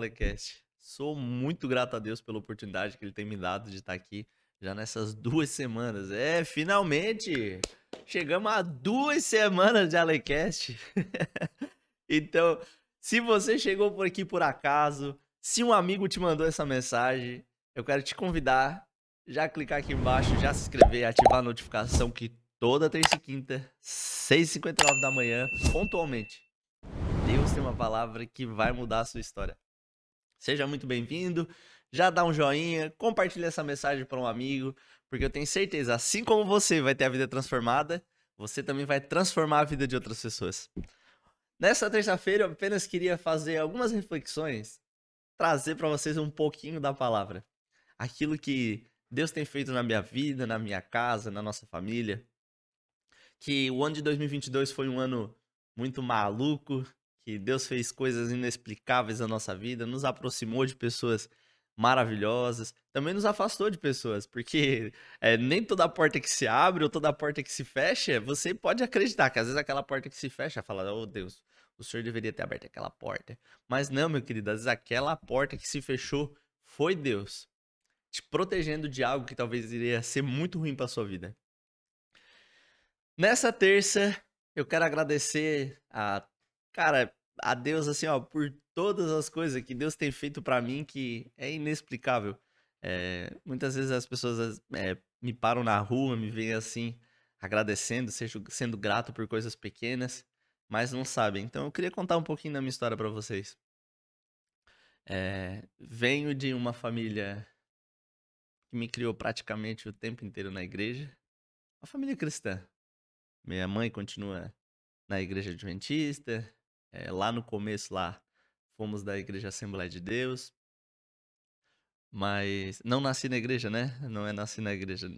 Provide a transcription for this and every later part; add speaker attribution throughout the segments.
Speaker 1: mais um Alecast. Sou muito grato a Deus pela oportunidade que Ele tem me dado de estar aqui já nessas duas semanas. É, finalmente! Chegamos a duas semanas de Alecast. então, se você chegou por aqui por acaso, se um amigo te mandou essa mensagem, eu quero te convidar já clicar aqui embaixo, já se inscrever, ativar a notificação que toda terça e quinta, 6h59 da manhã, pontualmente, Deus tem uma palavra que vai mudar a sua história. Seja muito bem-vindo, já dá um joinha, compartilha essa mensagem para um amigo, porque eu tenho certeza, assim como você vai ter a vida transformada, você também vai transformar a vida de outras pessoas. Nessa terça-feira, eu apenas queria fazer algumas reflexões, trazer para vocês um pouquinho da palavra. Aquilo que Deus tem feito na minha vida, na minha casa, na nossa família. Que o ano de 2022 foi um ano muito maluco, que Deus fez coisas inexplicáveis na nossa vida, nos aproximou de pessoas maravilhosas, também nos afastou de pessoas, porque é, nem toda porta que se abre ou toda porta que se fecha, você pode acreditar que às vezes aquela porta que se fecha fala, oh Deus, o senhor deveria ter aberto aquela porta. Mas não, meu querido, às vezes aquela porta que se fechou foi Deus te protegendo de algo que talvez iria ser muito ruim para sua vida. Nessa terça, eu quero agradecer a cara, a Deus assim, ó, por todas as coisas que Deus tem feito para mim que é inexplicável. É, muitas vezes as pessoas é, me param na rua, me veem assim, agradecendo, seja, sendo grato por coisas pequenas, mas não sabem. Então eu queria contar um pouquinho da minha história para vocês. É, venho de uma família que me criou praticamente o tempo inteiro na igreja. Uma família cristã. Minha mãe continua na igreja adventista. É, lá no começo, lá, fomos da igreja Assembleia de Deus. Mas não nasci na igreja, né? Não é nasci na igreja.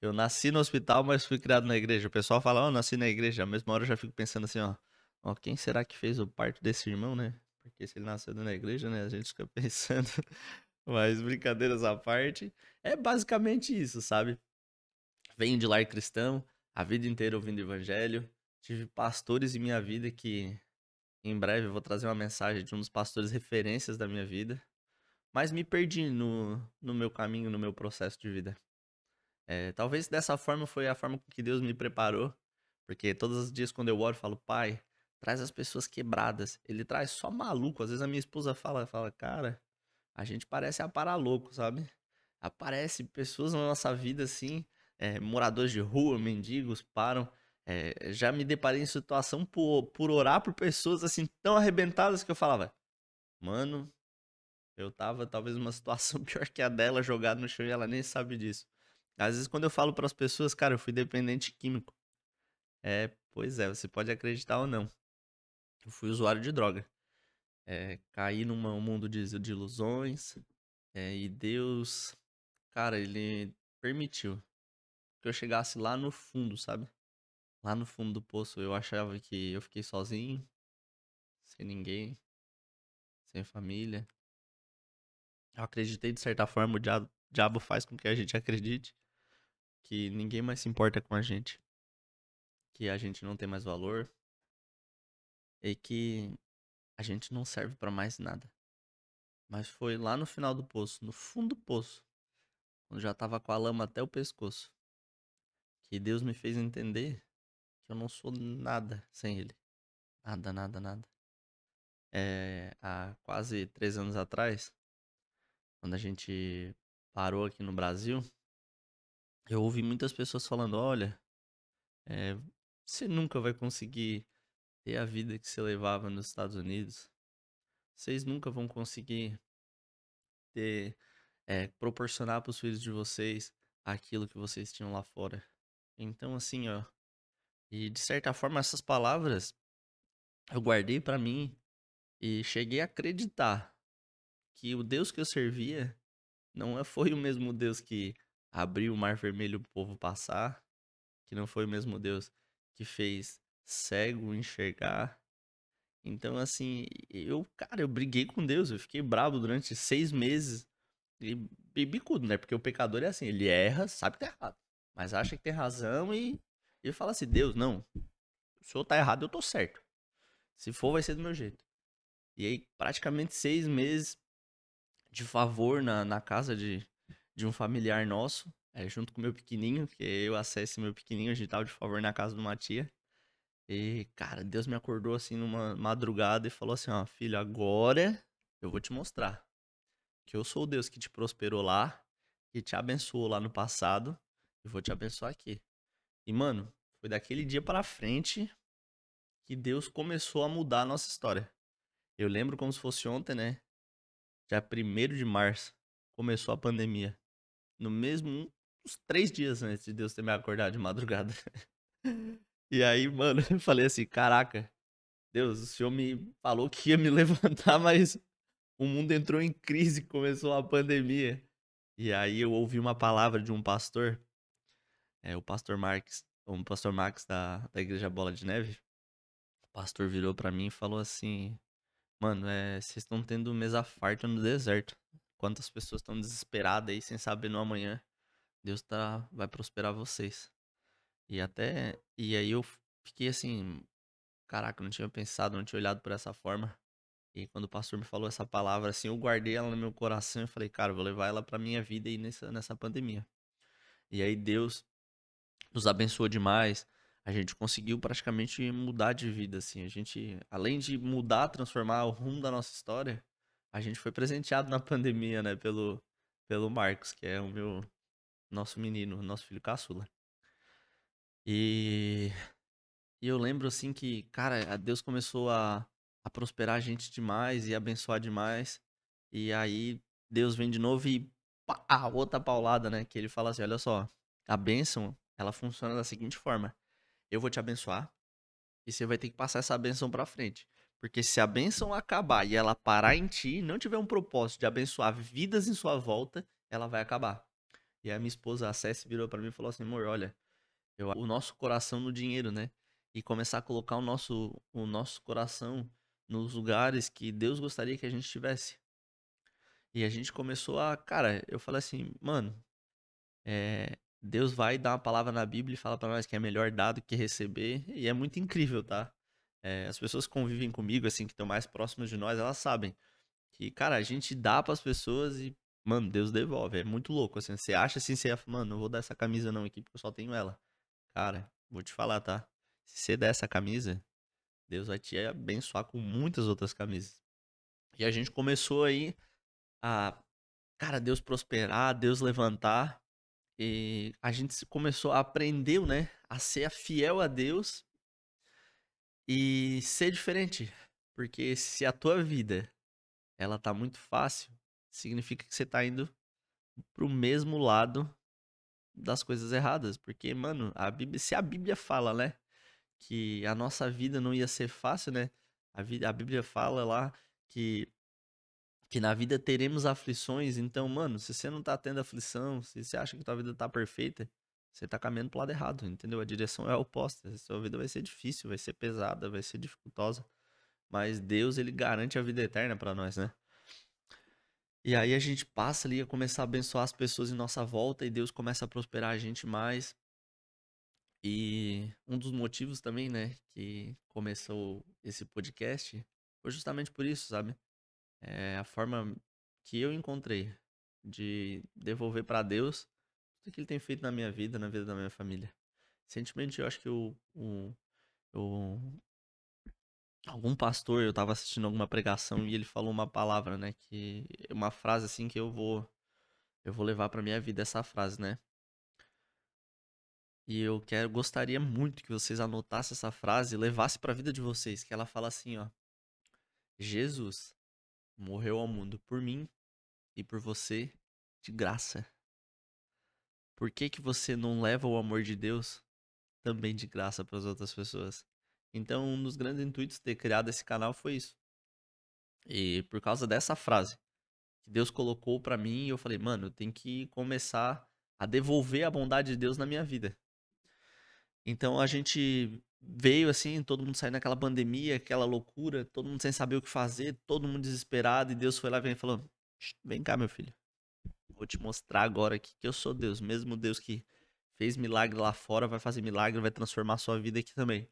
Speaker 1: Eu nasci no hospital, mas fui criado na igreja. O pessoal fala, ó, oh, nasci na igreja. A mesma hora eu já fico pensando assim, ó, ó, quem será que fez o parto desse irmão, né? Porque se ele nasceu na igreja, né? A gente fica pensando. Mas brincadeiras à parte, é basicamente isso, sabe? Venho de lar cristão, a vida inteira ouvindo evangelho. Tive pastores em minha vida que em breve eu vou trazer uma mensagem de um dos pastores referências da minha vida. Mas me perdi no, no meu caminho, no meu processo de vida. É, talvez dessa forma foi a forma que Deus me preparou. Porque todos os dias quando eu oro, eu falo, pai, traz as pessoas quebradas. Ele traz só maluco. Às vezes a minha esposa fala, fala, cara, a gente parece a louco, sabe? Aparece pessoas na nossa vida assim, é, moradores de rua, mendigos, param. É, já me deparei em situação por, por orar por pessoas assim tão arrebentadas que eu falava, mano, eu tava talvez numa situação pior que a dela, jogado no chão e ela nem sabe disso. Às vezes quando eu falo para as pessoas, cara, eu fui dependente químico. É, pois é, você pode acreditar ou não. Eu fui usuário de droga é, caí num mundo de, de ilusões. É, e Deus, cara, ele permitiu que eu chegasse lá no fundo, sabe? Lá no fundo do poço. Eu achava que eu fiquei sozinho, sem ninguém, sem família. Eu acreditei de certa forma, o diabo, faz com que a gente acredite que ninguém mais se importa com a gente, que a gente não tem mais valor e que a gente não serve para mais nada. Mas foi lá no final do poço, no fundo do poço, quando já tava com a lama até o pescoço, que Deus me fez entender eu não sou nada sem Ele. Nada, nada, nada. É, há quase três anos atrás, quando a gente parou aqui no Brasil, eu ouvi muitas pessoas falando: olha, é, você nunca vai conseguir ter a vida que você levava nos Estados Unidos. Vocês nunca vão conseguir ter, é, proporcionar para os filhos de vocês aquilo que vocês tinham lá fora. Então, assim, ó, e de certa forma essas palavras eu guardei para mim e cheguei a acreditar que o Deus que eu servia não é, foi o mesmo Deus que abriu o mar vermelho para o povo passar, que não foi o mesmo Deus que fez cego enxergar. Então, assim, eu, cara, eu briguei com Deus, eu fiquei bravo durante seis meses. E bicudo, né? Porque o pecador é assim, ele erra, sabe que tá errado. Mas acha que tem razão e ele fala assim, Deus, não. O senhor tá errado, eu tô certo. Se for, vai ser do meu jeito. E aí, praticamente seis meses de favor na, na casa de, de um familiar nosso, é, junto com meu pequenininho, que eu acesso meu pequenininho, a gente tava de favor na casa de uma tia. E, cara, Deus me acordou assim numa madrugada e falou assim: Ó, filho, agora eu vou te mostrar que eu sou o Deus que te prosperou lá, que te abençoou lá no passado, e vou te abençoar aqui. E, mano, foi daquele dia para frente que Deus começou a mudar a nossa história. Eu lembro como se fosse ontem, né? Dia 1 de março, começou a pandemia. No mesmo, uns três dias antes de Deus ter me acordado de madrugada. e aí, mano, eu falei assim: caraca, Deus, o Senhor me falou que ia me levantar, mas o mundo entrou em crise, começou a pandemia. E aí eu ouvi uma palavra de um pastor, é, o pastor Marques, o pastor Marques da, da Igreja Bola de Neve. O pastor virou para mim e falou assim: Mano, é, vocês estão tendo mesa farta no deserto. Quantas pessoas estão desesperadas aí sem saber no amanhã. Deus tá, vai prosperar vocês. E até. E aí eu fiquei assim. Caraca, não tinha pensado, não tinha olhado por essa forma. E quando o pastor me falou essa palavra, assim, eu guardei ela no meu coração e falei, cara, vou levar ela pra minha vida aí nessa, nessa pandemia. E aí Deus nos abençoou demais. A gente conseguiu praticamente mudar de vida, assim. A gente, além de mudar, transformar o rumo da nossa história, a gente foi presenteado na pandemia, né, pelo, pelo Marcos, que é o meu, nosso menino, nosso filho caçula. E, e eu lembro, assim, que, cara, Deus começou a a prosperar a gente demais e abençoar demais. E aí Deus vem de novo e pá, outra paulada, né? Que ele fala assim: olha só, a bênção, ela funciona da seguinte forma: eu vou te abençoar e você vai ter que passar essa bênção pra frente. Porque se a bênção acabar e ela parar em ti, não tiver um propósito de abençoar vidas em sua volta, ela vai acabar. E aí a minha esposa, a Cessi, virou para mim e falou assim: amor, olha, eu, o nosso coração no dinheiro, né? E começar a colocar o nosso, o nosso coração nos lugares que Deus gostaria que a gente estivesse. E a gente começou a, cara, eu falei assim, mano, é, Deus vai dar uma palavra na Bíblia e fala para nós que é melhor dar do que receber, e é muito incrível, tá? É, as pessoas que convivem comigo, assim, que estão mais próximas de nós, elas sabem que, cara, a gente dá para as pessoas e, mano, Deus devolve. É muito louco, assim. Você acha assim, você, mano, não vou dar essa camisa não aqui porque eu só tenho ela. Cara, vou te falar, tá? Se você der essa camisa, Deus vai te abençoar com muitas outras camisas. E a gente começou aí a, cara, Deus prosperar, Deus levantar. E a gente começou a aprender, né? A ser fiel a Deus e ser diferente. Porque se a tua vida ela tá muito fácil, significa que você tá indo pro mesmo lado das coisas erradas. Porque, mano, a Bíblia, se a Bíblia fala, né? que a nossa vida não ia ser fácil, né? A, vida, a Bíblia fala lá que, que na vida teremos aflições. Então, mano, se você não tá tendo aflição, se você acha que tua vida tá perfeita, você tá caminhando pro lado errado, entendeu? A direção é oposta. A sua vida vai ser difícil, vai ser pesada, vai ser dificultosa. Mas Deus, ele garante a vida eterna para nós, né? E aí a gente passa ali a começar a abençoar as pessoas em nossa volta e Deus começa a prosperar a gente mais. E um dos motivos também, né, que começou esse podcast foi justamente por isso, sabe? É a forma que eu encontrei de devolver para Deus tudo que Ele tem feito na minha vida, na vida da minha família. Recentemente, eu acho que o, o, o algum pastor, eu tava assistindo alguma pregação e ele falou uma palavra, né, que uma frase assim que eu vou eu vou levar para minha vida essa frase, né? E eu quero, gostaria muito que vocês anotassem essa frase e levassem para a vida de vocês, que ela fala assim, ó: Jesus morreu ao mundo por mim e por você de graça. Por que que você não leva o amor de Deus também de graça para as outras pessoas? Então, um dos grandes intuitos de ter criado esse canal foi isso. E por causa dessa frase que Deus colocou para mim, eu falei, mano, eu tenho que começar a devolver a bondade de Deus na minha vida. Então a gente veio assim, todo mundo saindo naquela pandemia, aquela loucura, todo mundo sem saber o que fazer, todo mundo desesperado, e Deus foi lá e falou: Vem cá, meu filho. Vou te mostrar agora aqui que eu sou Deus, mesmo Deus que fez milagre lá fora, vai fazer milagre, vai transformar a sua vida aqui também.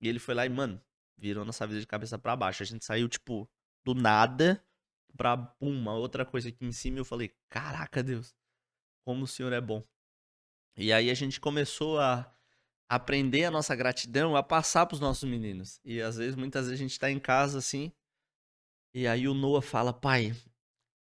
Speaker 1: E ele foi lá e, mano, virou nossa vida de cabeça para baixo. A gente saiu, tipo, do nada pra uma outra coisa aqui em cima. Eu falei, caraca, Deus, como o Senhor é bom. E aí a gente começou a aprender a nossa gratidão a passar pros nossos meninos. E às vezes, muitas vezes a gente tá em casa assim, e aí o Noah fala, pai,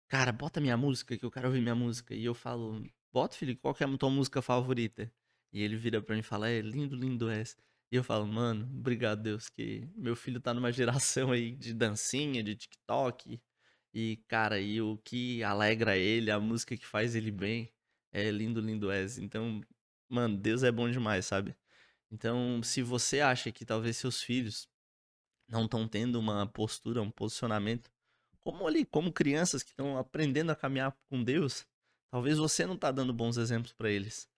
Speaker 1: cara, bota minha música que eu quero ouvir minha música. E eu falo, bota, filho, qual que é a tua música favorita? E ele vira pra mim e fala, é lindo, lindo és. E eu falo, mano, obrigado, Deus, que meu filho tá numa geração aí de dancinha, de TikTok. E, cara, e o que alegra ele, a música que faz ele bem, é lindo, lindo és. Então, mano, Deus é bom demais, sabe? Então, se você acha que talvez seus filhos não estão tendo uma postura, um posicionamento, como ali, como crianças que estão aprendendo a caminhar com Deus, talvez você não tá dando bons exemplos para eles.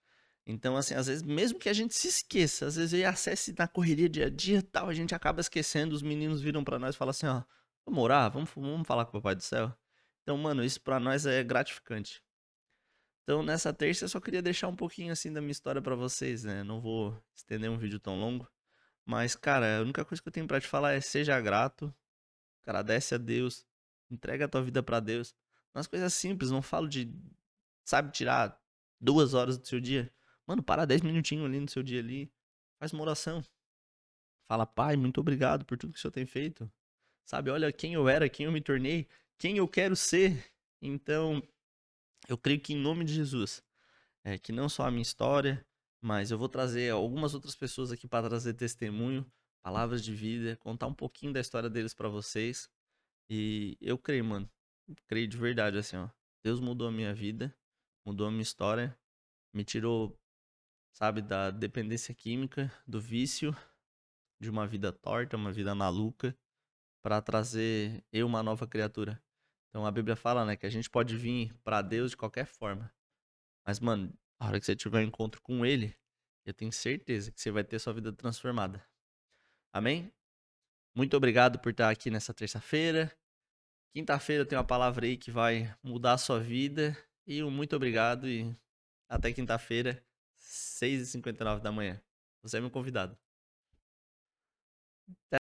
Speaker 1: Então, assim, às vezes, mesmo que a gente se esqueça, às vezes eu acesse na correria dia a dia tal, a gente acaba esquecendo, os meninos viram para nós e falam assim, ó, vamos orar, vamos, vamos falar com o Papai do Céu. Então, mano, isso para nós é gratificante. Então, nessa terça, eu só queria deixar um pouquinho, assim, da minha história para vocês, né? Não vou estender um vídeo tão longo. Mas, cara, a única coisa que eu tenho para te falar é seja grato, agradece a Deus, entrega a tua vida para Deus. Nas coisas simples, não falo de, sabe, tirar duas horas do seu dia. Mano, para dez minutinhos ali no seu dia ali, faz uma oração. Fala, pai, muito obrigado por tudo que o senhor tem feito. Sabe, olha quem eu era, quem eu me tornei, quem eu quero ser. Então, eu creio que em nome de Jesus, é que não só a minha história, mas eu vou trazer algumas outras pessoas aqui para trazer testemunho, palavras de vida, contar um pouquinho da história deles para vocês. E eu creio, mano, creio de verdade assim, ó. Deus mudou a minha vida, mudou a minha história, me tirou, sabe, da dependência química, do vício, de uma vida torta, uma vida maluca, para trazer eu uma nova criatura. Então a Bíblia fala, né, que a gente pode vir para Deus de qualquer forma. Mas, mano, a hora que você tiver um encontro com Ele, eu tenho certeza que você vai ter sua vida transformada. Amém? Muito obrigado por estar aqui nessa terça-feira. Quinta-feira tem uma palavra aí que vai mudar a sua vida. E um muito obrigado e até quinta-feira, 6h59 da manhã. Você é meu convidado.